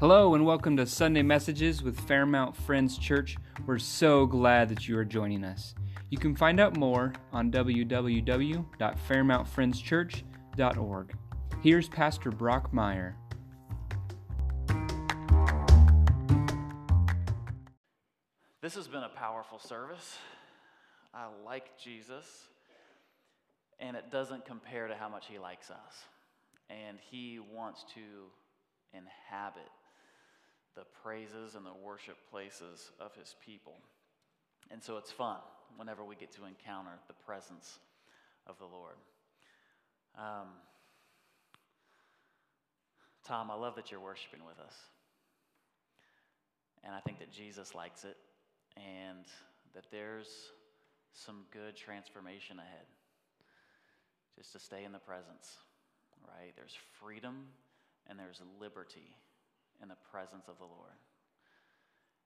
Hello, and welcome to Sunday Messages with Fairmount Friends Church. We're so glad that you are joining us. You can find out more on www.fairmountfriendschurch.org. Here's Pastor Brock Meyer. This has been a powerful service. I like Jesus, and it doesn't compare to how much he likes us. And he wants to inhabit the praises and the worship places of his people. And so it's fun whenever we get to encounter the presence of the Lord. Um, Tom, I love that you're worshiping with us. And I think that Jesus likes it and that there's some good transformation ahead. Just to stay in the presence, right? There's freedom and there's liberty in the presence of the Lord.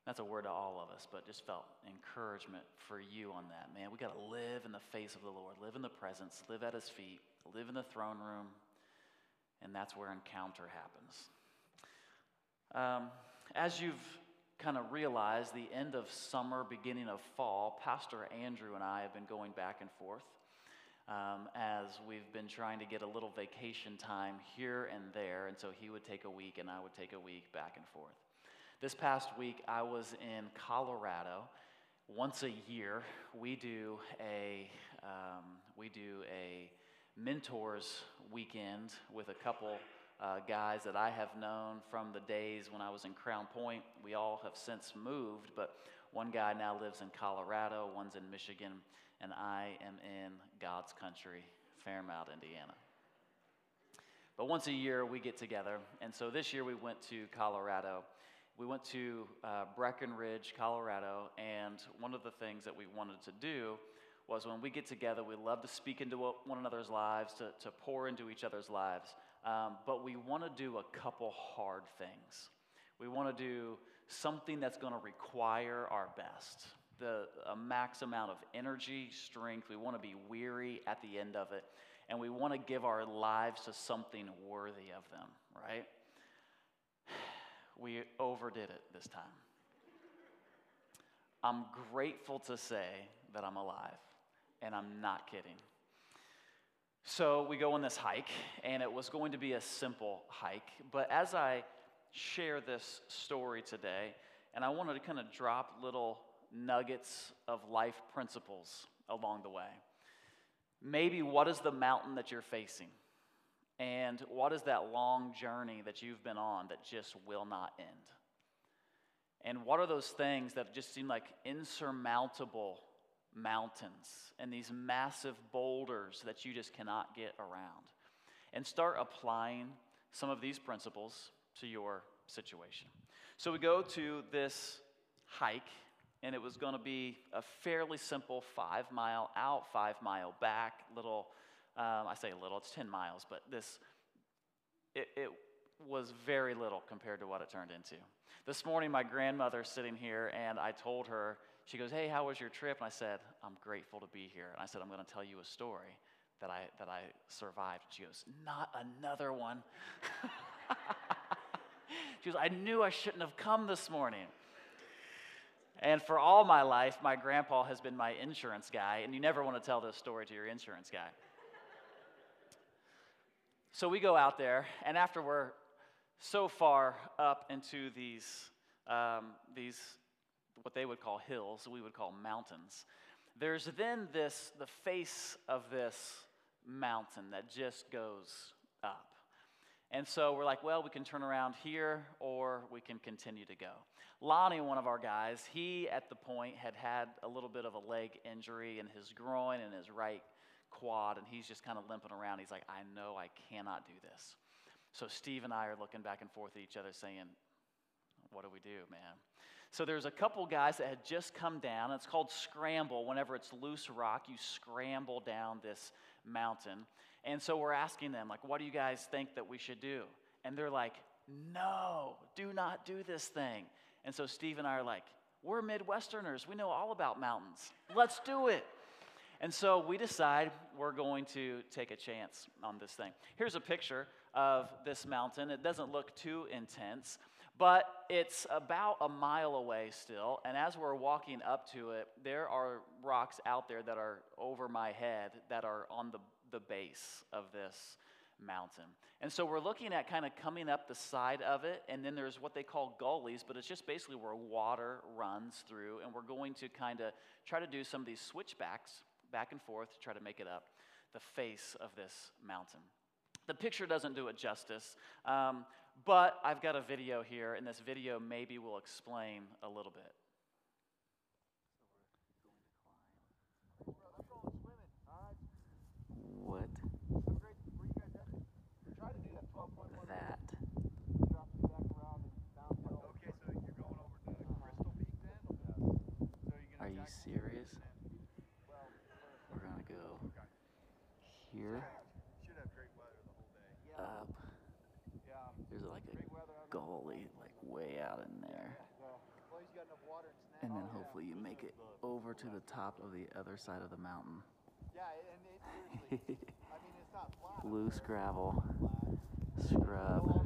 That's a word to all of us, but just felt encouragement for you on that. Man, we got to live in the face of the Lord, live in the presence, live at his feet, live in the throne room, and that's where encounter happens. Um, as you've kind of realized, the end of summer, beginning of fall, Pastor Andrew and I have been going back and forth um, as we've been trying to get a little vacation time here and there. And so he would take a week and I would take a week back and forth. This past week, I was in Colorado. Once a year, we do a, um, we do a mentors weekend with a couple uh, guys that I have known from the days when I was in Crown Point. We all have since moved, but one guy now lives in Colorado, one's in Michigan, and I am in God's country, Fairmount, Indiana. But once a year we get together, and so this year we went to Colorado. We went to uh, Breckenridge, Colorado, and one of the things that we wanted to do was when we get together, we love to speak into one another's lives, to, to pour into each other's lives, um, but we want to do a couple hard things. We want to do something that's going to require our best the max amount of energy, strength. We want to be weary at the end of it, and we want to give our lives to something worthy of them, right? We overdid it this time. I'm grateful to say that I'm alive, and I'm not kidding. So we go on this hike, and it was going to be a simple hike, but as I share this story today, and I wanted to kind of drop little nuggets of life principles along the way. Maybe what is the mountain that you're facing? And what is that long journey that you've been on that just will not end? And what are those things that just seem like insurmountable mountains and these massive boulders that you just cannot get around? And start applying some of these principles to your situation. So we go to this hike and it was going to be a fairly simple five mile out, five mile back little. Um, I say little, it's 10 miles, but this, it, it was very little compared to what it turned into. This morning, my grandmother's sitting here, and I told her, she goes, Hey, how was your trip? And I said, I'm grateful to be here. And I said, I'm going to tell you a story that I, that I survived. She goes, Not another one. she goes, I knew I shouldn't have come this morning. And for all my life, my grandpa has been my insurance guy, and you never want to tell this story to your insurance guy. so we go out there, and after we're so far up into these, um, these what they would call hills, we would call mountains, there's then this, the face of this mountain that just goes up. And so we're like, well, we can turn around here or we can continue to go. Lonnie, one of our guys, he at the point had had a little bit of a leg injury in his groin and his right quad, and he's just kind of limping around. He's like, I know I cannot do this. So Steve and I are looking back and forth at each other saying, What do we do, man? So there's a couple guys that had just come down. It's called scramble. Whenever it's loose rock, you scramble down this mountain. And so we're asking them, like, what do you guys think that we should do? And they're like, no, do not do this thing. And so Steve and I are like, we're Midwesterners. We know all about mountains. Let's do it. And so we decide we're going to take a chance on this thing. Here's a picture of this mountain. It doesn't look too intense, But it's about a mile away still, and as we're walking up to it, there are rocks out there that are over my head that are on the, the base of this mountain. And so we're looking at kind of coming up the side of it, and then there's what they call gullies, but it's just basically where water runs through, and we're going to kind of try to do some of these switchbacks back and forth to try to make it up the face of this mountain. The picture doesn't do it justice, um, but I've got a video here, and this video maybe will explain a little bit. What? That. Are you serious? We're gonna go here, up. There's like a gully, like way out in there. And then hopefully you make it over to the top of the other side of the mountain. yeah i mean it's Loose gravel, scrub,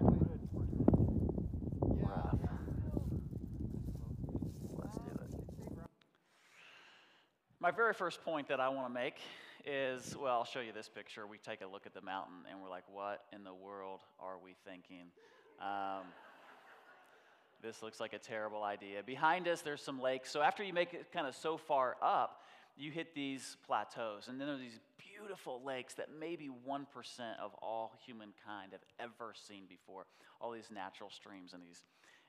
rough. Let's do it. My very first point that I want to make is well, I'll show you this picture. We take a look at the mountain and we're like, what in the world are we thinking? Um, this looks like a terrible idea. Behind us, there's some lakes. So after you make it kind of so far up, you hit these plateaus. And then there's these beautiful lakes that maybe 1% of all humankind have ever seen before. All these natural streams and these,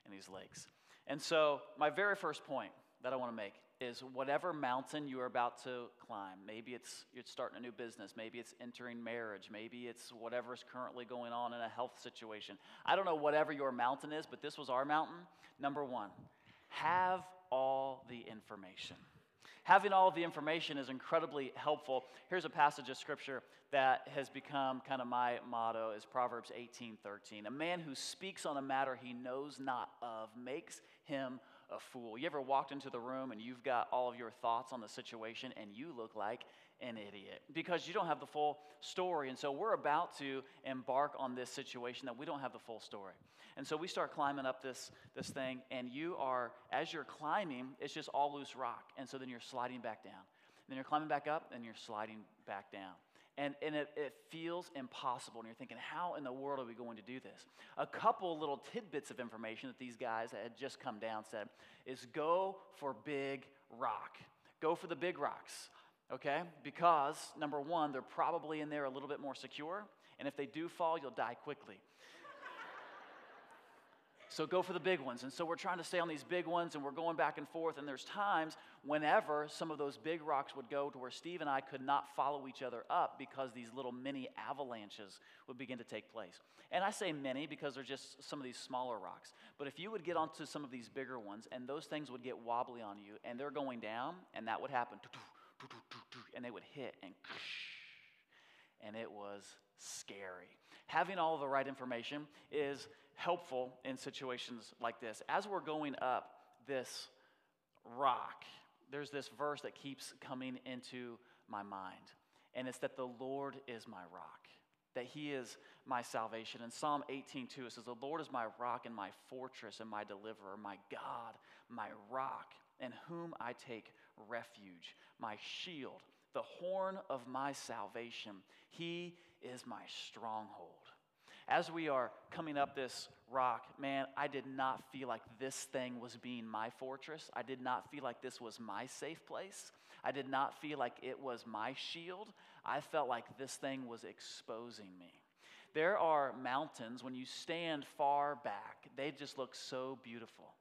and these lakes. And so, my very first point that I want to make is whatever mountain you are about to climb, maybe it's you're starting a new business, maybe it's entering marriage, maybe it's whatever's currently going on in a health situation. I don't know whatever your mountain is, but this was our mountain. Number one, have all the information. Having all the information is incredibly helpful. Here's a passage of scripture that has become kind of my motto is Proverbs 18:13. A man who speaks on a matter he knows not of makes him a fool. You ever walked into the room and you've got all of your thoughts on the situation and you look like an idiot because you don't have the full story. And so we're about to embark on this situation that we don't have the full story. And so we start climbing up this, this thing, and you are, as you're climbing, it's just all loose rock. And so then you're sliding back down. Then you're climbing back up, and you're sliding back down. And, and it, it, feels impossible. And you're thinking, how in the world are we going to do this? A couple little tidbits of information that these guys that had just come down said is go for big rock. Go for the big rocks, okay? Because, number one, they're probably in there a little bit more secure. And if they do fall, you'll die quickly. So go for the big ones. And so we're trying to stay on these big ones and we're going back and forth. And there's times whenever some of those big rocks would go to where Steve and I could not follow each other up because these little mini avalanches would begin to take place. And I say mini because they're just some of these smaller rocks. But if you would get onto some of these bigger ones and those things would get wobbly on you and they're going down and that would happen and they would hit and and it was scary. Having all the right information is helpful in situations like this. As we're going up this rock, there's this verse that keeps coming into my mind, and it's that the Lord is my rock, that He is my salvation. In Psalm 18:2, it says, The Lord is my rock and my fortress and my deliverer, my God, my rock, in whom I take refuge, my shield, the horn of my salvation. He is my stronghold as we are coming up this rock, man, I did not feel like this thing was being my fortress. I did not feel like this was my safe place. I did not feel like it was my shield. I felt like this thing was exposing me. There are mountains, when you stand far back, they just look so beautiful.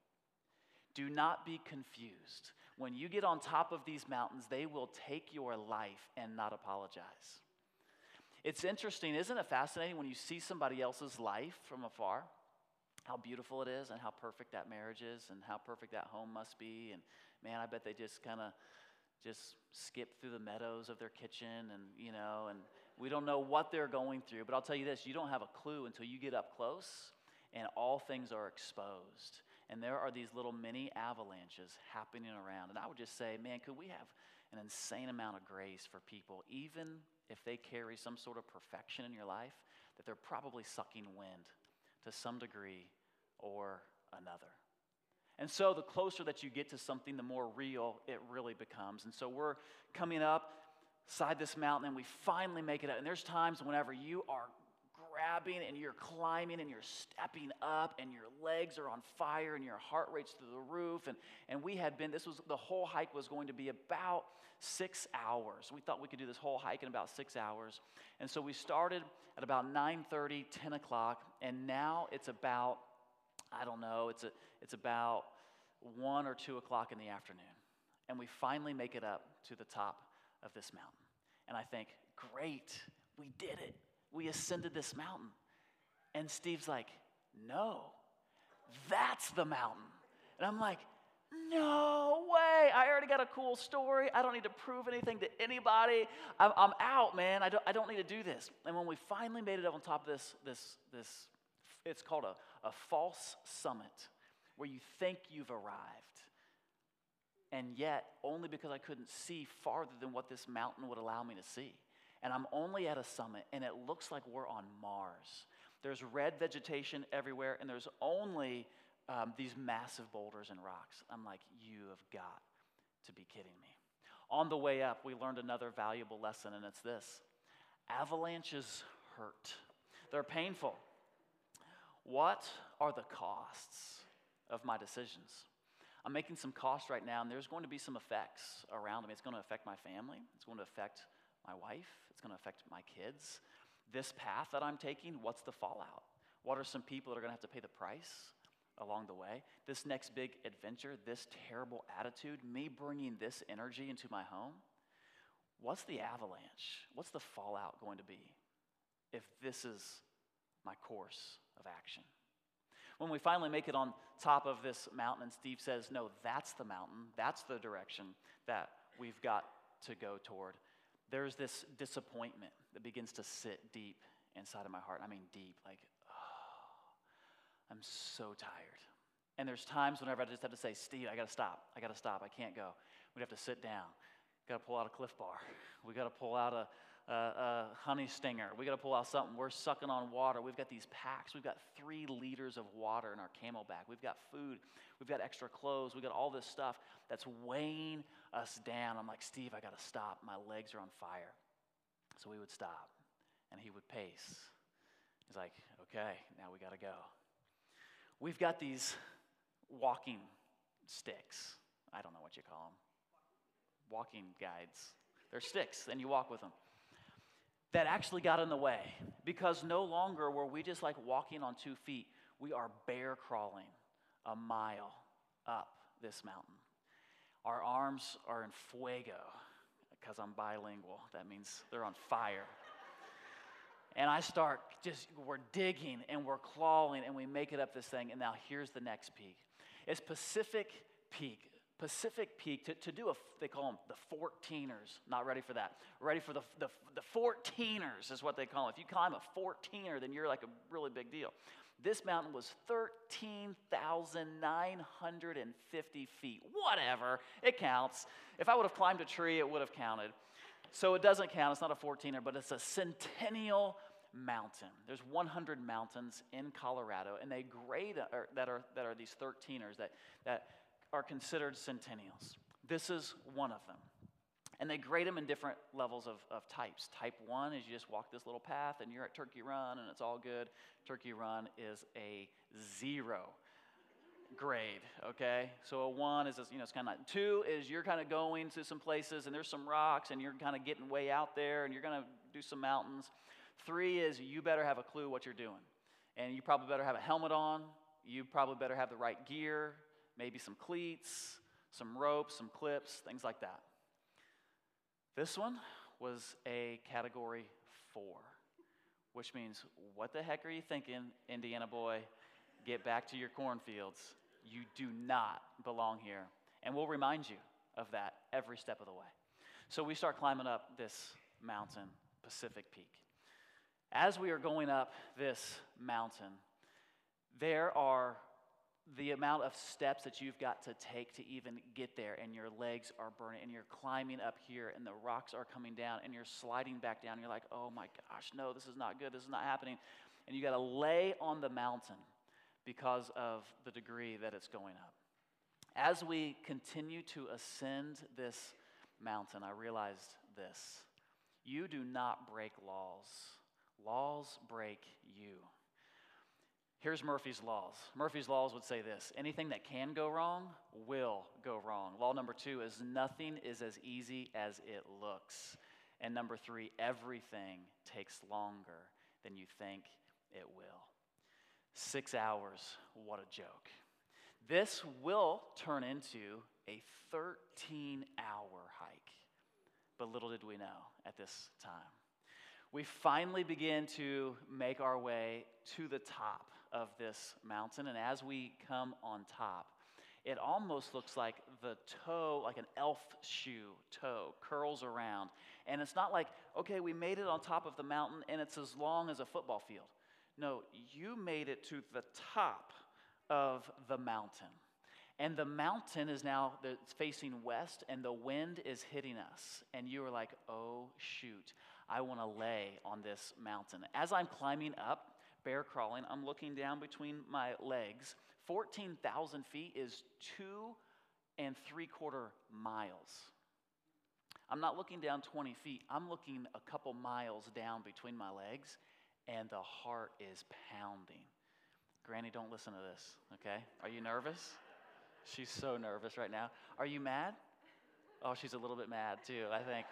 Do not be confused. When you get on top of these mountains, they will take your life and not apologize. It's interesting, isn't it fascinating when you see somebody else's life from afar? How beautiful it is, and how perfect that marriage is, and how perfect that home must be. And man, I bet they just kind of just skip through the meadows of their kitchen, and you know, and we don't know what they're going through. But I'll tell you this: you don't have a clue until you get up close, and all things are exposed. And there are these little mini avalanches happening around. And I would just say, man, could we have an insane amount of grace for people, even if they carry some sort of perfection in your life, that they're probably sucking wind to some degree or another. And so the closer that you get to something, the more real it really becomes. And so we're coming up side this mountain and we finally make it up. And there's times whenever you are grabbing and you're climbing and you're stepping up and your legs are on fire and your heart rate's through the roof. And, and we had been, this was, the whole hike was going to be about six hours. We thought we could do this whole hike in about six hours. And so we started at about 9.30, 10 o'clock, and now it's about, I don't know, it's, a, it's about one or two o'clock in the afternoon. And we finally make it up to the top of this mountain. And I think, great, we did it. We ascended this mountain. And Steve's like, no, that's the mountain. And I'm like, no way. I already got a cool story. I don't need to prove anything to anybody. I'm, I'm out, man. I don't, I don't need to do this. And when we finally made it up on top of this, this, this it's called a, a false summit, where you think you've arrived. And yet, only because I couldn't see farther than what this mountain would allow me to see. And I'm only at a summit, and it looks like we're on Mars. There's red vegetation everywhere, and there's only um, these massive boulders and rocks. I'm like, you have got to be kidding me. On the way up, we learned another valuable lesson, and it's this avalanches hurt, they're painful. What are the costs of my decisions? I'm making some costs right now, and there's going to be some effects around me. It's going to affect my family, it's going to affect my wife, it's going to affect my kids. This path that I'm taking, what's the fallout? What are some people that are going to have to pay the price along the way? This next big adventure, this terrible attitude, me bringing this energy into my home, what's the avalanche? What's the fallout going to be if this is my course of action? When we finally make it on top of this mountain, and Steve says, No, that's the mountain, that's the direction that we've got to go toward there's this disappointment that begins to sit deep inside of my heart. I mean, deep, like, oh, I'm so tired. And there's times whenever I just have to say, Steve, I got to stop. I got to stop. I can't go. We'd have to sit down. Got to pull out a Clif Bar. We got to pull out a, a, a honey stinger. We got to pull out something. We're sucking on water. We've got these packs. We've got three liters of water in our CamelBak. We've got food. We've got extra clothes. We've got all this stuff that's weighing us down. I'm like, Steve, I got to stop. My legs are on fire. So we would stop, and he would pace. He's like, okay, now we got to go. We've got these walking sticks. I don't know what you call them. Walking guides. They're sticks, and you walk with them. That actually got in the way because no longer were we just like walking on two feet. We are bear crawling a mile up this mountain. Our arms are in fuego because I'm bilingual. That means they're on fire. And I start just, we're digging and we're clawing and we make it up this thing. And now here's the next peak. It's Pacific Peak. Pacific Peak, to, to do a, they call them the 14ers. Not ready for that. Ready for the, the, the 14ers is what they call them. If you climb a 14er, then you're like a really big deal. This mountain was 13,950 feet. Whatever, it counts. If I would have climbed a tree, it would have counted. So it doesn't count. It's not a 14er, but it's a centennial mountain. There's 100 mountains in Colorado, and they grade uh, or, that are that are these 13ers that that are considered centennials. This is one of them. And they grade them in different levels of, of types. Type one is you just walk this little path and you're at Turkey Run and it's all good. Turkey Run is a zero grade, okay? So a one is, you know, it's kind of, two is you're kind of going to some places and there's some rocks and you're kind of getting way out there and you're going to do some mountains. Three is you better have a clue what you're doing. And you probably better have a helmet on. You probably better have the right gear, maybe some cleats, some ropes, some clips, things like that. This one was a category four, which means, what the heck are you thinking, Indiana boy? Get back to your cornfields. You do not belong here. And we'll remind you of that every step of the way. So we start climbing up this mountain, Pacific Peak. As we are going up this mountain, there are the amount of steps that you've got to take to even get there, and your legs are burning, and you're climbing up here, and the rocks are coming down, and you're sliding back down. You're like, oh my gosh, no, this is not good. This is not happening. And you got to lay on the mountain because of the degree that it's going up. As we continue to ascend this mountain, I realized this. You do not break laws, laws break you. Here's Murphy's Laws. Murphy's Laws would say this anything that can go wrong will go wrong. Law number two is nothing is as easy as it looks. And number three, everything takes longer than you think it will. Six hours, what a joke. This will turn into a 13 hour hike. But little did we know at this time. We finally begin to make our way to the top of this mountain. And as we come on top, it almost looks like the toe, like an elf shoe toe, curls around. And it's not like, okay, we made it on top of the mountain and it's as long as a football field. No, you made it to the top of the mountain. And the mountain is now it's facing west, and the wind is hitting us. And you are like, oh, shoot, I want to lay on this mountain. As I'm climbing up, bear crawling, I'm looking down between my legs. 14,000 feet is two and three quarter miles. I'm not looking down 20 feet, I'm looking a couple miles down between my legs, and the heart is pounding. Granny, don't listen to this, okay? Are you nervous? She's so nervous right now. Are you mad? Oh, she's a little bit mad too, I think.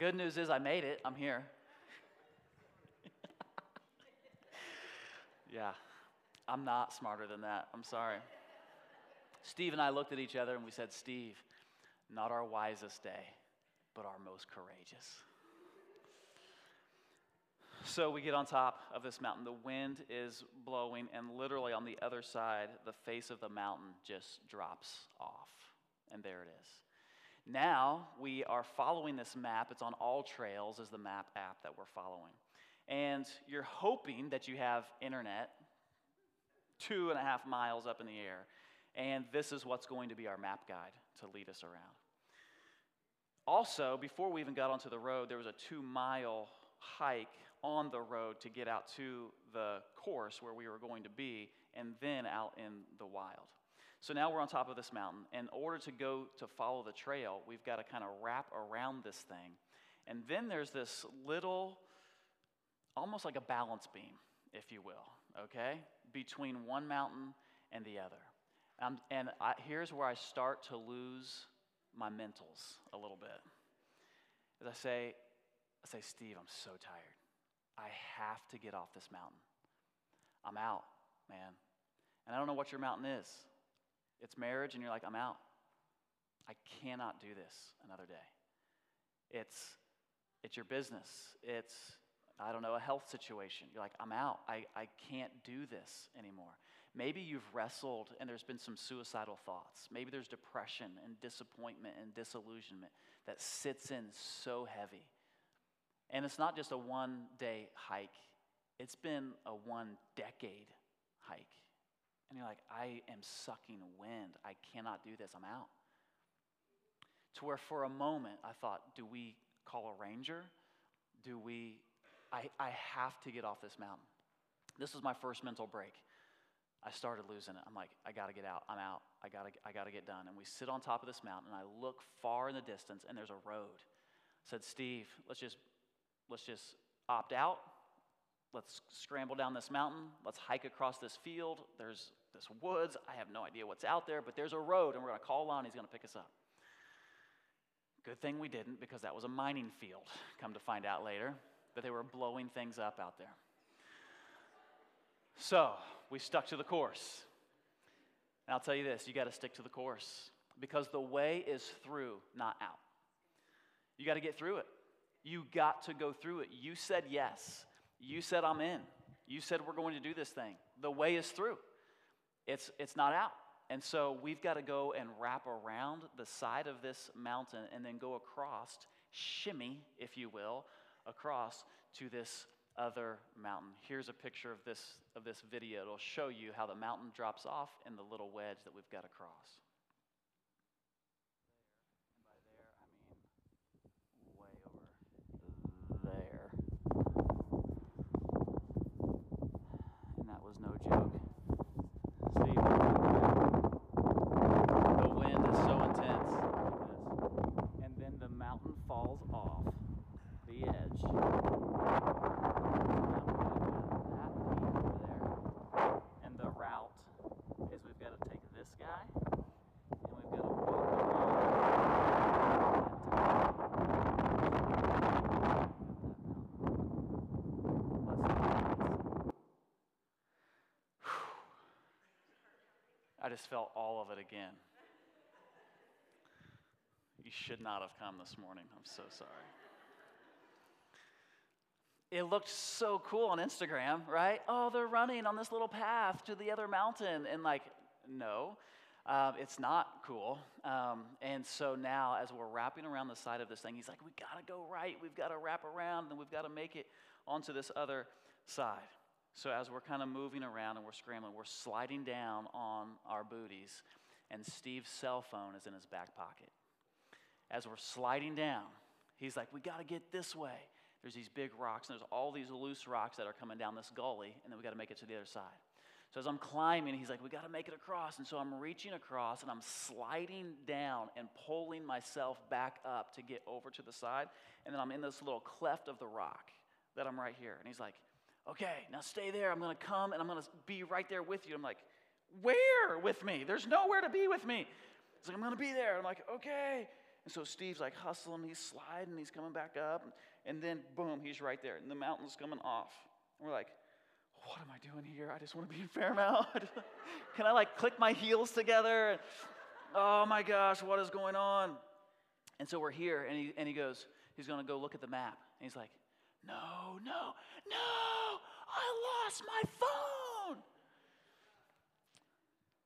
Good news is I made it. I'm here. yeah, I'm not smarter than that. I'm sorry. Steve and I looked at each other and we said, Steve, not our wisest day, but our most courageous. So we get on top of this mountain. The wind is blowing, and literally on the other side, the face of the mountain just drops off. And there it is. Now we are following this map. It's on All Trails, is the map app that we're following. And you're hoping that you have internet two and a half miles up in the air. And this is what's going to be our map guide to lead us around. Also, before we even got onto the road, there was a two mile hike on the road to get out to the course where we were going to be and then out in the wild. So now we're on top of this mountain. In order to go to follow the trail, we've got to kind of wrap around this thing. And then there's this little, almost like a balance beam, if you will, okay, between one mountain and the other. Um, and I, here's where I start to lose my mentals a little bit. As I say, I say, Steve, I'm so tired. I have to get off this mountain. I'm out, man. And I don't know what your mountain is. It's marriage, and you're like, I'm out. I cannot do this another day. It's, it's your business. It's, I don't know, a health situation. You're like, I'm out. I, I can't do this anymore. Maybe you've wrestled and there's been some suicidal thoughts. Maybe there's depression and disappointment and disillusionment that sits in so heavy. And it's not just a one day hike, it's been a one decade hike. And you're like, I am sucking wind. I cannot do this. I'm out. To where for a moment I thought, do we call a ranger? Do we, I, I have to get off this mountain. This was my first mental break. I started losing it. I'm like, I gotta get out. I'm out. I gotta, I gotta get done. And we sit on top of this mountain, and I look far in the distance, and there's a road. I said, Steve, let's just let's just opt out. Let's scramble down this mountain. Let's hike across this field. There's this woods. I have no idea what's out there, but there's a road, and we're going to call Lonnie. He's going to pick us up. Good thing we didn't because that was a mining field, come to find out later. But they were blowing things up out there. So we stuck to the course. And I'll tell you this you got to stick to the course because the way is through, not out. You got to get through it. You got to go through it. You said yes. You said, I'm in. You said, we're going to do this thing. The way is through, it's, it's not out. And so we've got to go and wrap around the side of this mountain and then go across, shimmy, if you will, across to this other mountain. Here's a picture of this, of this video. It'll show you how the mountain drops off and the little wedge that we've got to cross. Is we've got to take this guy and we've got to walk along. I just felt all of it again. You should not have come this morning. I'm so sorry. It looked so cool on Instagram, right? Oh, they're running on this little path to the other mountain. And, like, no, um, it's not cool. Um, and so now, as we're wrapping around the side of this thing, he's like, we got to go right. We've got to wrap around and we've got to make it onto this other side. So, as we're kind of moving around and we're scrambling, we're sliding down on our booties, and Steve's cell phone is in his back pocket. As we're sliding down, he's like, We got to get this way. There's these big rocks, and there's all these loose rocks that are coming down this gully, and then we got to make it to the other side. So as I'm climbing, he's like, We got to make it across. And so I'm reaching across and I'm sliding down and pulling myself back up to get over to the side. And then I'm in this little cleft of the rock that I'm right here. And he's like, Okay, now stay there. I'm going to come and I'm going to be right there with you. I'm like, Where with me? There's nowhere to be with me. He's like, I'm going to be there. I'm like, Okay. So Steve's like hustling, he's sliding, he's coming back up. And then, boom, he's right there. And the mountain's coming off. And we're like, what am I doing here? I just want to be in Fairmount. Can I like click my heels together? Oh my gosh, what is going on? And so we're here, and he, and he goes, he's going to go look at the map. And he's like, no, no, no, I lost my phone.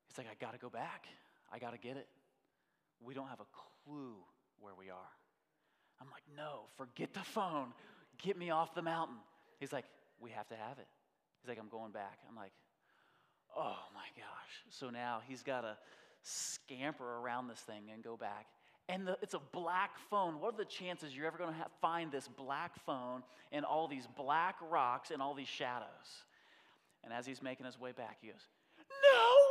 He's like, I got to go back. I got to get it. We don't have a clue where we are. I'm like, no, forget the phone. Get me off the mountain. He's like, we have to have it. He's like, I'm going back. I'm like, oh my gosh. So now he's got to scamper around this thing and go back. And the, it's a black phone. What are the chances you're ever going to find this black phone and all these black rocks and all these shadows? And as he's making his way back, he goes, No!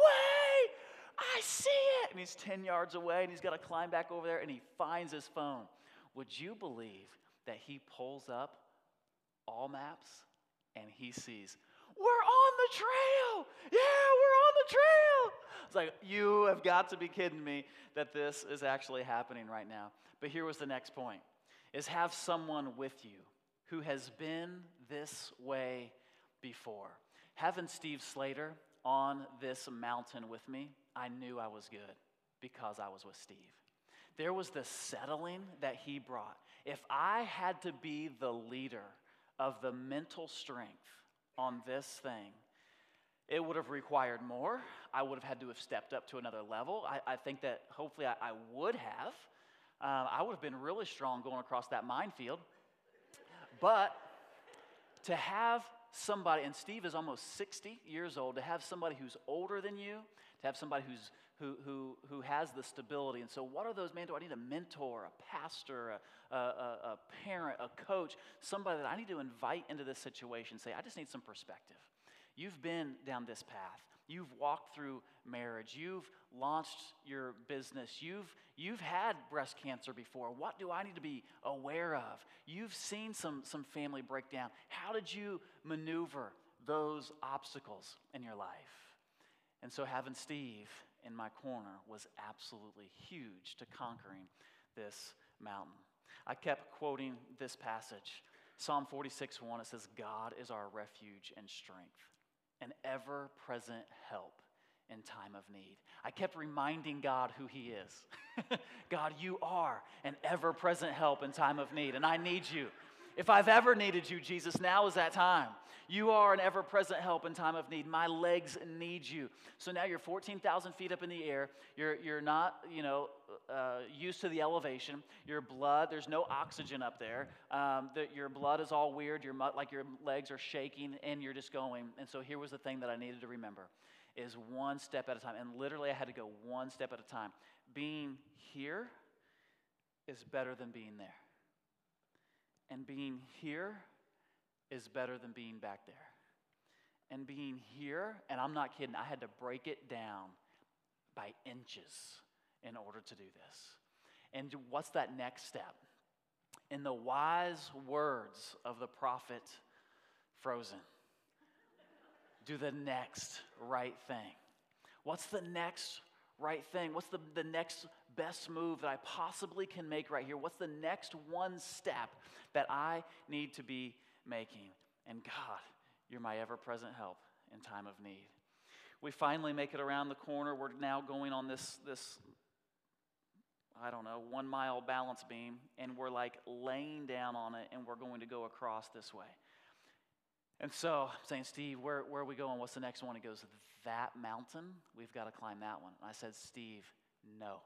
I see it! And he's 10 yards away and he's got to climb back over there and he finds his phone. Would you believe that he pulls up all maps and he sees we're on the trail. Yeah, we're on the trail. It's like, you have got to be kidding me that this is actually happening right now. But here was the next point is have someone with you who has been this way before. Having Steve Slater on this mountain with me, I knew I was good because I was with Steve. There was the settling that he brought. If I had to be the leader of the mental strength on this thing, it would have required more. I would have had to have stepped up to another level. I, I think that hopefully I, I would have. Uh, I would have been really strong going across that minefield. But to have somebody, and Steve is almost 60 years old, to have somebody who's older than you, to have somebody who's who, who, who has the stability. And so, what are those, man? Do I need a mentor, a pastor, a, a, a, parent, a coach, somebody that I need to invite into this situation? Say, I just need some perspective. You've been down this path. You've walked through marriage. You've launched your business. You've, you've had breast cancer before. What do I need to be aware of? You've seen some, some family breakdown. How did you maneuver those obstacles in your life? And so, having Steve in my corner was absolutely huge to conquering this mountain. I kept quoting this passage Psalm 46 1, it says, God is our refuge and strength, an ever present help in time of need. I kept reminding God who He is. God, you are an ever present help in time of need, and I need you. If I've ever needed you, Jesus, now is that time. You are an ever present help in time of need. My legs need you. So now you're 14,000 feet up in the air. You're, you're not, you know, uh, used to the elevation. Your blood, there's no oxygen up there. Um, the, your blood is all weird. Your, like your legs are shaking and you're just going. And so here was the thing that I needed to remember is one step at a time. And literally I had to go one step at a time. Being here is better than being there. And being here is better than being back there. And being here, and I'm not kidding, I had to break it down by inches in order to do this. And what's that next step? In the wise words of the prophet Frozen, do the next right thing. What's the next right thing? What's the, the next best move that I possibly can make right here? What's the next one step that I need to be making? And God, you're my ever present help in time of need. We finally make it around the corner. We're now going on this, this I don't know, one mile balance beam, and we're like laying down on it, and we're going to go across this way. And so I'm saying, Steve, where, where are we going? What's the next one? He goes, That mountain, we've got to climb that one. And I said, Steve, no.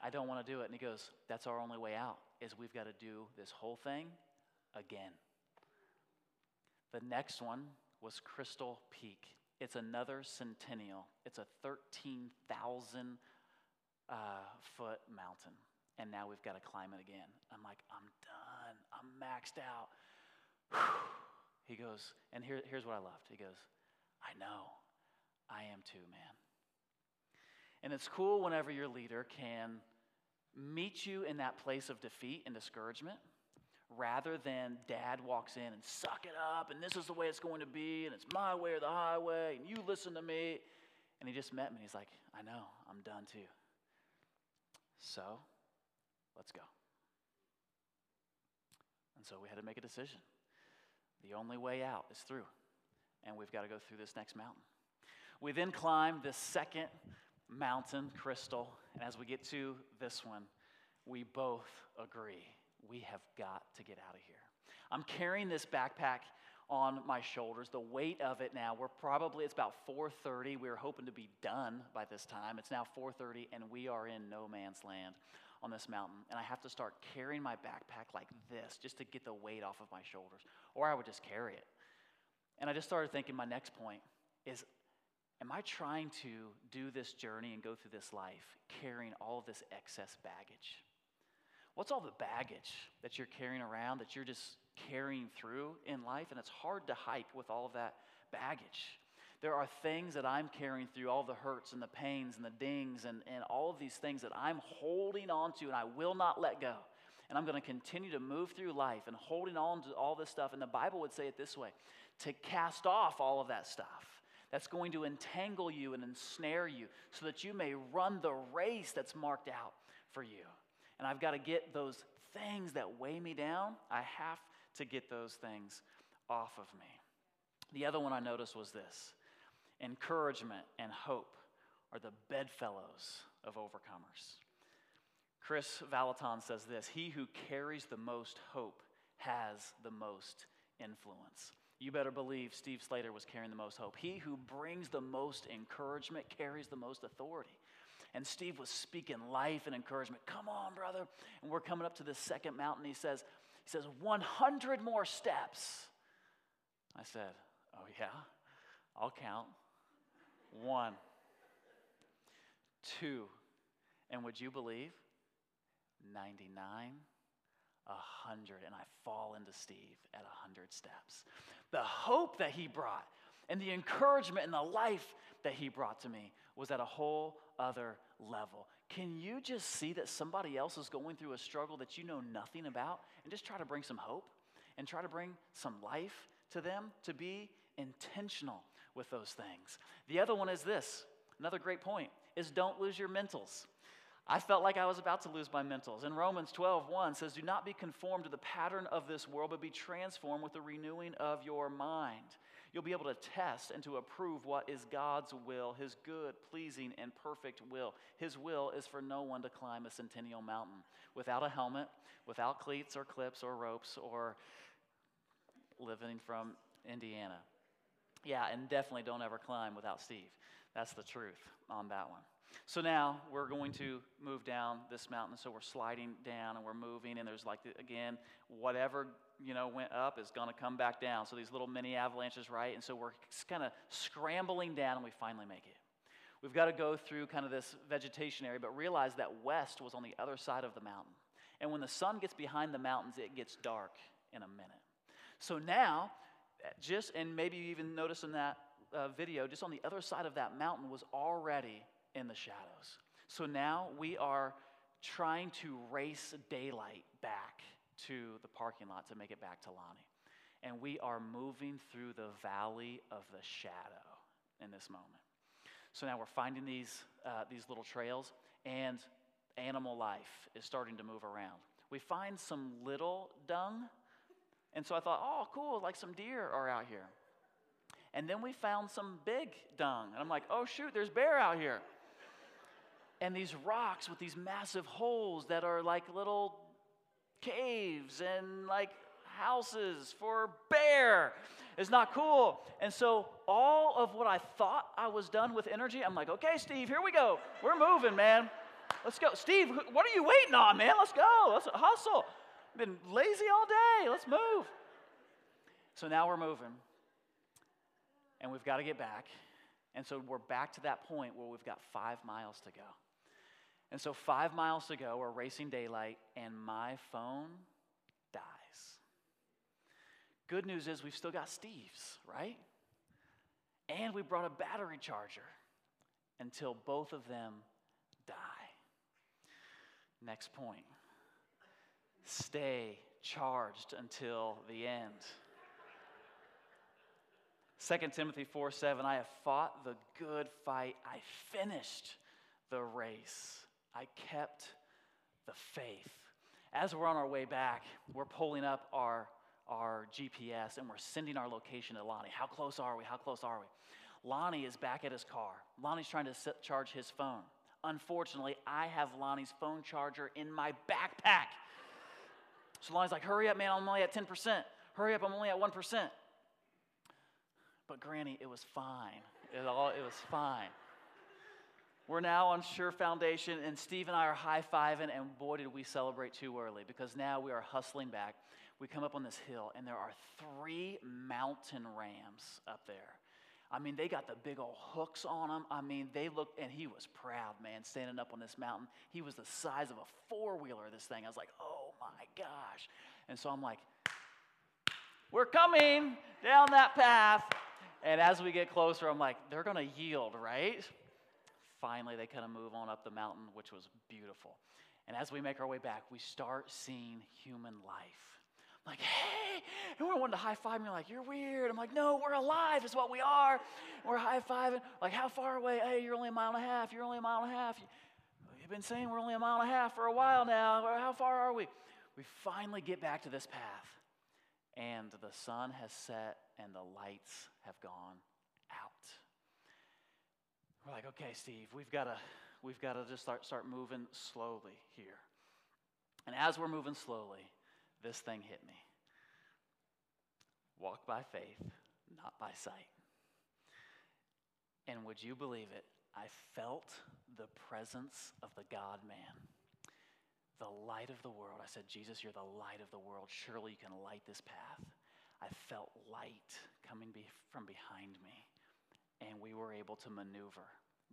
I don't want to do it. And he goes, That's our only way out, is we've got to do this whole thing again. The next one was Crystal Peak. It's another centennial. It's a 13,000 uh, foot mountain. And now we've got to climb it again. I'm like, I'm done. I'm maxed out. He goes, and here, here's what I loved. He goes, I know. I am too, man. And it's cool whenever your leader can meet you in that place of defeat and discouragement rather than dad walks in and suck it up and this is the way it's going to be and it's my way or the highway and you listen to me. And he just met me. And he's like, I know, I'm done too. So let's go. And so we had to make a decision. The only way out is through, and we've got to go through this next mountain. We then climbed this second mountain, Crystal, and as we get to this one, we both agree we have got to get out of here. I'm carrying this backpack on my shoulders. The weight of it now we're probably it's about 4.30 we were hoping to be done by this time. It's now 4.30 and we are in no man's land on this mountain. And i have to start carrying my backpack like this just to get the weight off of my shoulders or i would just carry it. And i just started thinking my next point is am i trying to do this journey and go through this life carrying all of this excess baggage what's all the baggage that you're carrying around that you're just carrying through in life, and it's hard to hike with all of that baggage. There are things that I'm carrying through, all the hurts and the pains and the dings and, and all of these things that I'm holding on to and I will not let go. And I'm going to continue to move through life and holding on to all this stuff. And the Bible would say it this way to cast off all of that stuff that's going to entangle you and ensnare you so that you may run the race that's marked out for you. And I've got to get those things that weigh me down, I have to get those things off of me. The other one I noticed was this encouragement and hope are the bedfellows of overcomers. Kris Vallotton says this He who carries the most hope has the most influence. You better believe Steve Slater was carrying the most hope. He who brings the most encouragement carries the most authority. And Steve was speaking life and encouragement. Come on, brother. And we're coming up to this second mountain. He says, he says, 100 more steps. I said, Oh, yeah, I'll count. One, two, and would you believe? 99, 100. And I fall into Steve at 100 steps. The hope that he brought and the encouragement and the life that he brought to me was at a whole other level. Can you just see that somebody else is going through a struggle that you know nothing about and just try to bring some hope and try to bring some life to them to be intentional with those things? The other one is this another great point is don't lose your mentals. I felt like I was about to lose my mentals. In Romans 12, 1 says, Do not be conformed to the pattern of this world, but be transformed with the renewing of your mind. You'll be able to test and to approve what is God's will, His good, pleasing, and perfect will. His will is for no one to climb a centennial mountain without a helmet, without cleats or clips or ropes, or living from Indiana. Yeah, and definitely don't ever climb without Steve. That's the truth on that one. So now we're going to move down this mountain. So we're sliding down and we're moving, and there's like, again, whatever you know went up is going to come back down. So these little mini avalanches, right? And so we're kind of scrambling down, and we finally make it. We've got to go through kind of this vegetation area, but realize that west was on the other side of the mountain. And when the sun gets behind the mountains, it gets dark in a minute. So now, just, and maybe you even notice in that uh, video, just on the other side of that mountain was already in the shadows. So now we are trying to race daylight back to the parking lot to make it back to Lonnie. And we are moving through the valley of the shadow in this moment. So now we're finding these, uh, these little trails, and animal life is starting to move around. We find some little dung, and so I thought, oh, cool, like some deer are out here. And then we found some big dung. And I'm like, oh, shoot, there's bear out here. And these rocks with these massive holes that are like little caves and like houses for bear. It's not cool. And so, all of what I thought I was done with energy, I'm like, okay, Steve, here we go. We're moving, man. Let's go. Steve, what are you waiting on, man? Let's go. Let's hustle. I've Been lazy all day. Let's move. So now we're moving. And we've got to get back. And so we're back to that point where we've got five miles to go. And so, five miles to go, we're racing daylight, and my phone dies. Good news is we've still got Steve's, right? And we brought a battery charger until both of them die. Next point stay charged until the end. 2 Timothy 4 7, I have fought the good fight, I finished the race. I kept the faith. As we're on our way back, we're pulling up our, our GPS and we're sending our location to Lonnie. How close are we? How close are we? Lonnie is back at his car. Lonnie's trying to charge his phone. Unfortunately, I have Lonnie's phone charger in my backpack. So Lonnie's like, hurry up, man, I'm only at 10%. Hurry up, I'm only at 1%. But Granny, it was fine. It, all, it was fine. We're now on sure foundation, and Steve and I are high fiving, and boy, did we celebrate too early because now we are hustling back. We come up on this hill, and there are three mountain rams up there. I mean, they got the big old hooks on them. I mean, they look, and he was proud, man, standing up on this mountain. He was the size of a four wheeler, this thing. I was like, oh my gosh. And so I'm like, we're coming down that path. And as we get closer, I'm like, they're going to yield, right? Finally they kind of move on up the mountain, which was beautiful. And as we make our way back, we start seeing human life. I'm like, hey, and we're wanting to high five me, You're like, you're weird. I'm like, no, we're alive, is what we are. We're high fiving. Like, how far away? Hey, you're only a mile and a half. You're only a mile and a half. You've been saying we're only a mile and a half for a while now. How far are we? We finally get back to this path, and the sun has set and the lights have gone we're like, okay, Steve, we've got to we've got to just start start moving slowly here. And as we're moving slowly, this thing hit me. Walk by faith, not by sight. And would you believe it? I felt the presence of the God man, the light of the world. I said, Jesus, you're the light of the world. Surely you can light this path. I felt light coming be- from behind me and we were able to maneuver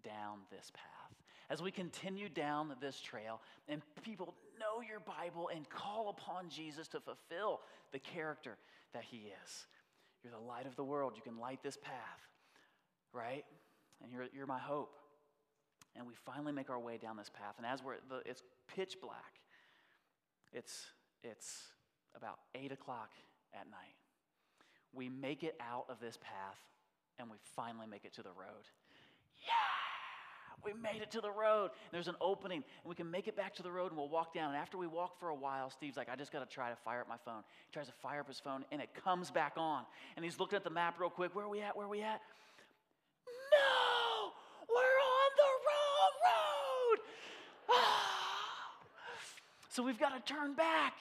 down this path. As we continue down this trail, and people know your Bible and call upon Jesus to fulfill the character that he is. You're the light of the world. You can light this path, right? And you're, you're my hope. And we finally make our way down this path. And as we're, the, it's pitch black. It's, it's about 8 o'clock at night. We make it out of this path and we finally make it to the road. Yeah, we made it to the road. There's an opening, and we can make it back to the road, and we'll walk down. And after we walk for a while, Steve's like, I just got to try to fire up my phone. He tries to fire up his phone, and it comes back on. And he's looking at the map real quick. Where are we at? Where are we at? No, we're on the wrong road. so we've got to turn back.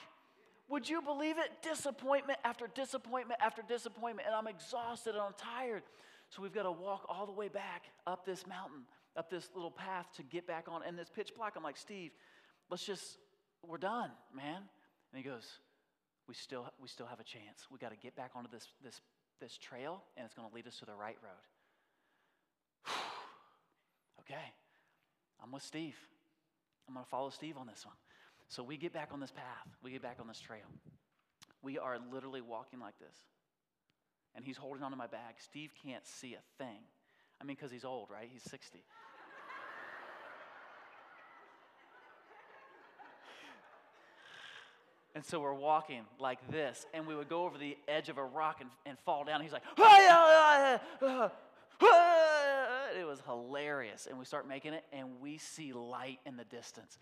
Would you believe it? Disappointment after disappointment after disappointment. And I'm exhausted and I'm tired. So we've got to walk all the way back up this mountain, up this little path to get back on. And this pitch black, I'm like, Steve, let's just, we're done, man. And he goes, we still, we still have a chance. We got to get back onto this, this, this trail, and it's going to lead us to the right road. okay, I'm with Steve. I'm going to follow Steve on this one. So we get back on this path, we get back on this trail. We are literally walking like this. And he's holding onto my bag. Steve can't see a thing. I mean, because he's old, right? He's 60. And so we're walking like this, and we would go over the edge of a rock and, and fall down. He's like, it was hilarious. And we start making it, and we see light in the distance.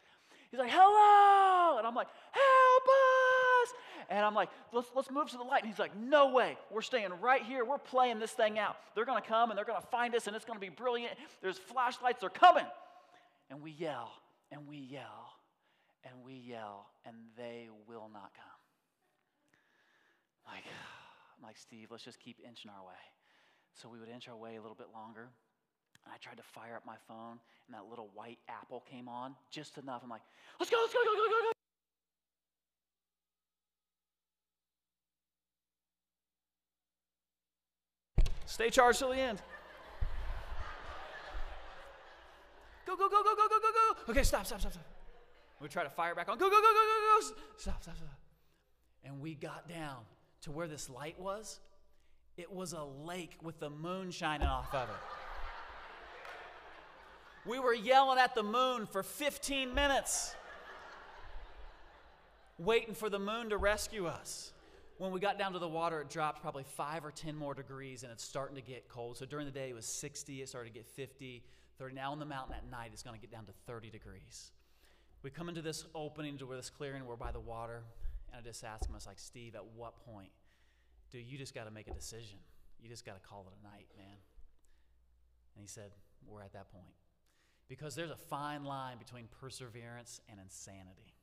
He's like, hello. And I'm like, help us. And I'm like, let's, let's move to the light. And he's like, no way. We're staying right here. We're playing this thing out. They're going to come and they're going to find us and it's going to be brilliant. There's flashlights. They're coming. And we yell and we yell and we yell and they will not come. Like, I'm like, Steve, let's just keep inching our way. So we would inch our way a little bit longer. And I tried to fire up my phone, and that little white apple came on just enough. I'm like, let's go, let's go, go, go, go, go. Stay charged till the end. Go, go, go, go, go, go, go, go. Okay, stop, stop, stop, stop. We try to fire back on. Go, go, go, go, go, go. Stop, stop, stop. And we got down to where this light was. It was a lake with the moon shining off of it. We were yelling at the moon for 15 minutes, waiting for the moon to rescue us. When we got down to the water, it dropped probably five or 10 more degrees, and it's starting to get cold. So during the day, it was 60, it started to get 50, 30. Now on the mountain at night, it's going to get down to 30 degrees. We come into this opening to where this clearing, we're by the water, and I just asked him, I was like, Steve, at what point do you just got to make a decision? You just got to call it a night, man. And he said, We're at that point. Because there's a fine line between perseverance and insanity.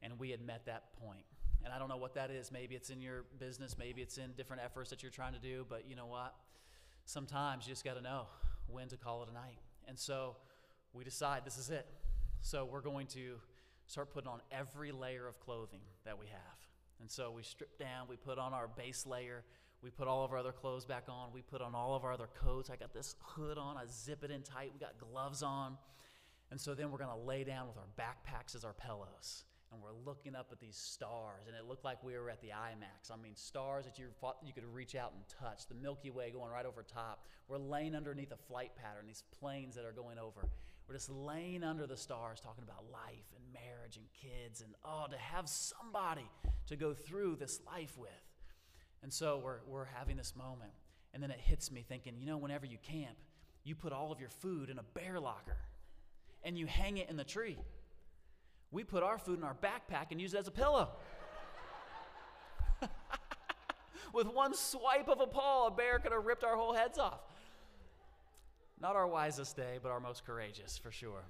And we had met that point. And I don't know what that is. Maybe it's in your business, maybe it's in different efforts that you're trying to do, but you know what? Sometimes you just got to know when to call it a night. And so we decide this is it. So we're going to start putting on every layer of clothing that we have. And so we strip down, we put on our base layer, we put all of our other clothes back on, we put on all of our other coats. I got this hood on, I zip it in tight, we got gloves on. And so then we're going to lay down with our backpacks as our pillows. And we're looking up at these stars, and it looked like we were at the IMAX. I mean, stars that you thought you could reach out and touch. The Milky Way going right over top. We're laying underneath a flight pattern, these planes that are going over. We're just laying under the stars talking about life and marriage and kids and oh, to have somebody to go through this life with. And so we're, we're having this moment. And then it hits me thinking, you know, whenever you camp, you put all of your food in a bear locker and you hang it in the tree. We put our food in our backpack and use it as a pillow. With one swipe of a paw, a bear could have ripped our whole heads off. Not our wisest day, but our most courageous for sure.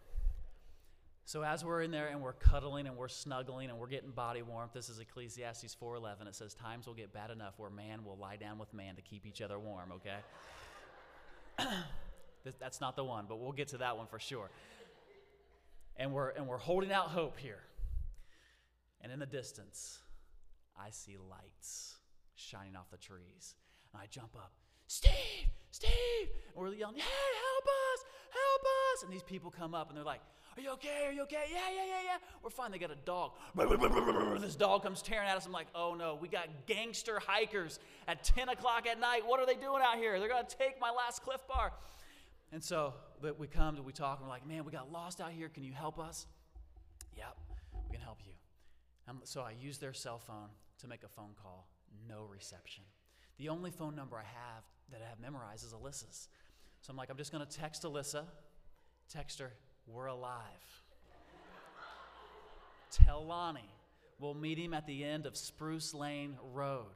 So as we're in there and we're cuddling and we're snuggling and we're getting body warmth, this is Ecclesiastes 4:11. It says times will get bad enough where man will lie down with man to keep each other warm, okay? That's not the one, but we'll get to that one for sure. And we're and we're holding out hope here. And in the distance, I see lights shining off the trees. And I jump up. Steve, Steve. And we're yelling, hey, help us, help us. And these people come up and they're like, are you okay? Are you okay? Yeah, yeah, yeah, yeah. We're fine. They got a dog. this dog comes tearing at us. I'm like, oh no, we got gangster hikers at 10 o'clock at night. What are they doing out here? They're going to take my last Clif Bar. And so we come to, we talk, and we're like, man, we got lost out here. Can you help us? Yep, we can help you. Um, so I use their cell phone to make a phone call. No reception. The only phone number I have that I have memorized is Alyssa's. So I'm like, I'm just going to text Alyssa, text her, we're alive. Tell Lonnie, we'll meet him at the end of Spruce Lane Road.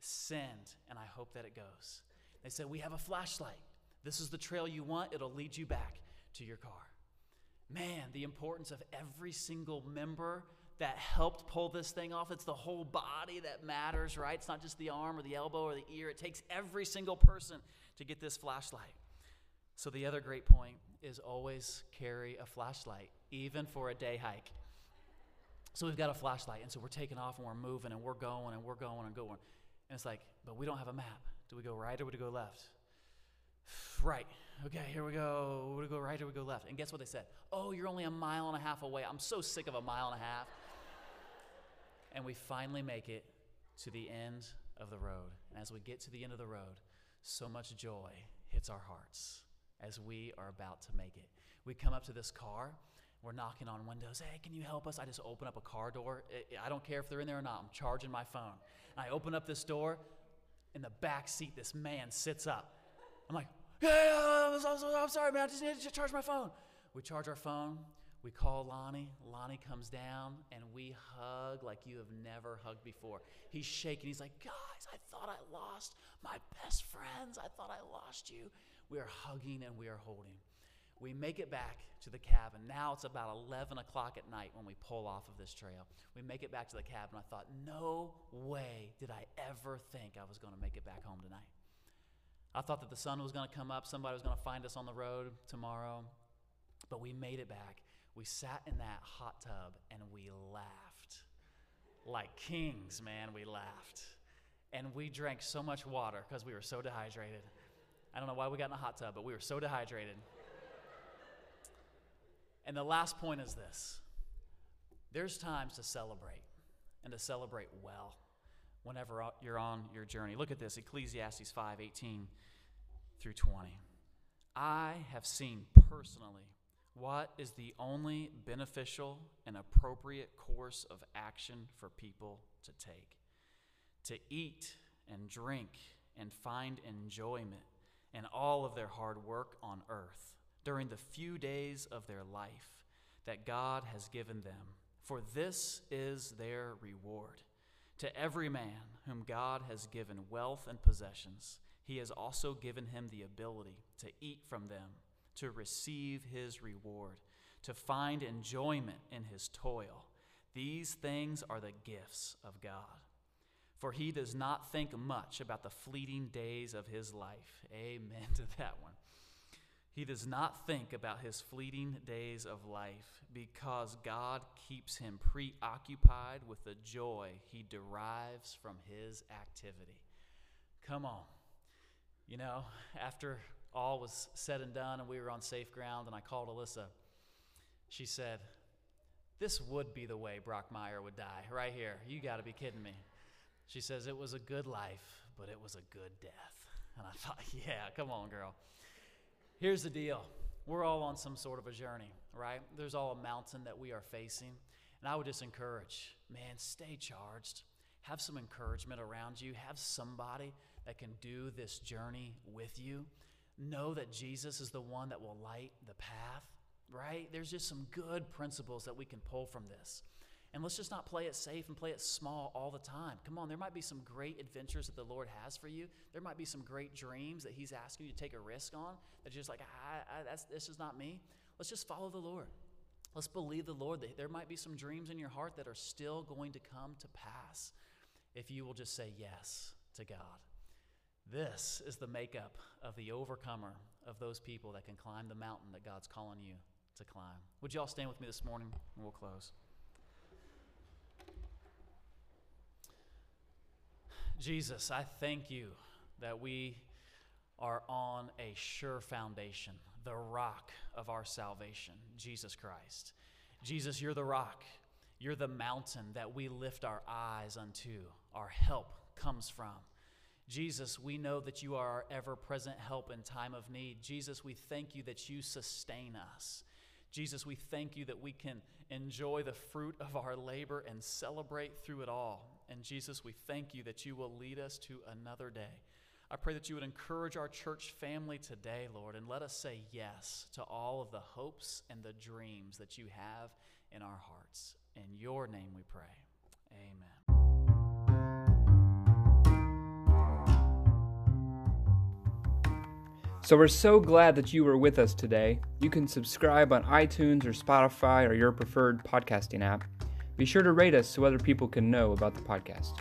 Send, and I hope that it goes. They said, We have a flashlight. This is the trail you want, it'll lead you back to your car. Man, the importance of every single member that helped pull this thing off. It's the whole body that matters, right? It's not just the arm or the elbow or the ear. It takes every single person to get this flashlight. So, the other great point is always carry a flashlight, even for a day hike. So, we've got a flashlight, and so we're taking off and we're moving and we're going and we're going and going. And it's like, but we don't have a map. Do we go right or do we go left? Right. Okay, here we go. Do we go right or we go left? And guess what they said? Oh, you're only a mile and a half away. I'm so sick of a mile and a half. and we finally make it to the end of the road. And as we get to the end of the road, so much joy hits our hearts as we are about to make it. We come up to this car. We're knocking on windows. Hey, can you help us? I just open up a car door. I don't care if they're in there or not. I'm charging my phone. I open up this door. In the back seat, this man sits up. I'm like, yeah, uh, I'm sorry, man. I just need to charge my phone. We charge our phone. We call Lonnie. Lonnie comes down and we hug like you have never hugged before. He's shaking. He's like, Guys, I thought I lost my best friends. I thought I lost you. We are hugging and we are holding. We make it back to the cabin. Now it's about 11 o'clock at night when we pull off of this trail. We make it back to the cabin. I thought, no way did I ever think I was going to make it back home tonight. I thought that the sun was going to come up, somebody was going to find us on the road tomorrow. But we made it back. We sat in that hot tub and we laughed. Like kings, man, we laughed. And we drank so much water because we were so dehydrated. I don't know why we got in a hot tub, but we were so dehydrated. And the last point is this there's times to celebrate and to celebrate well whenever you're on your journey. Look at this Ecclesiastes 5 18 through 20. I have seen personally what is the only beneficial and appropriate course of action for people to take to eat and drink and find enjoyment in all of their hard work on earth during the few days of their life that God has given them, for this is their reward. To every man whom God has given wealth and possessions, he has also given him the ability to eat from them, to receive his reward, to find enjoyment in his toil. These things are the gifts of God. For he does not think much about the fleeting days of his life. Amen to that one. He does not think about his fleeting days of life because God keeps him preoccupied with the joy he derives from his activity. Come on. You know, after all was said and done and we were on safe ground, and I called Alyssa, she said, This would be the way Brockmeyer would die, right here. You got to be kidding me. She says, It was a good life, but it was a good death. And I thought, Yeah, come on, girl. Here's the deal we're all on some sort of a journey, right? There's all a mountain that we are facing. And I would just encourage, man, stay charged. Have some encouragement around you. Have somebody that can do this journey with you. Know that Jesus is the one that will light the path, right? There's just some good principles that we can pull from this. And let's just not play it safe and play it small all the time. Come on, there might be some great adventures that the Lord has for you. There might be some great dreams that He's asking you to take a risk on that you're just like, I, I, that's, this is not me. Let's just follow the Lord. Let's believe the Lord that there might be some dreams in your heart that are still going to come to pass if you will just say yes to God. This is the makeup of the overcomer of those people that can climb the mountain that God's calling you to climb. Would you all stand with me this morning? And we'll close. Jesus, I thank you that we are on a sure foundation, the rock of our salvation, Jesus Christ. Jesus, you're the rock. You're the mountain that we lift our eyes unto. Our help comes from. Jesus, we know that you are our ever present help in time of need. Jesus, we thank you that you sustain us. Jesus, we thank you that we can enjoy the fruit of our labor and celebrate through it all. And Jesus, we thank you that you will lead us to another day. I pray that you would encourage our church family today, Lord, and let us say yes to all of the hopes and the dreams that you have in our hearts. In your name we pray. Amen. So we're so glad that you were with us today. You can subscribe on iTunes or Spotify or your preferred podcasting app. Be sure to rate us so other people can know about the podcast.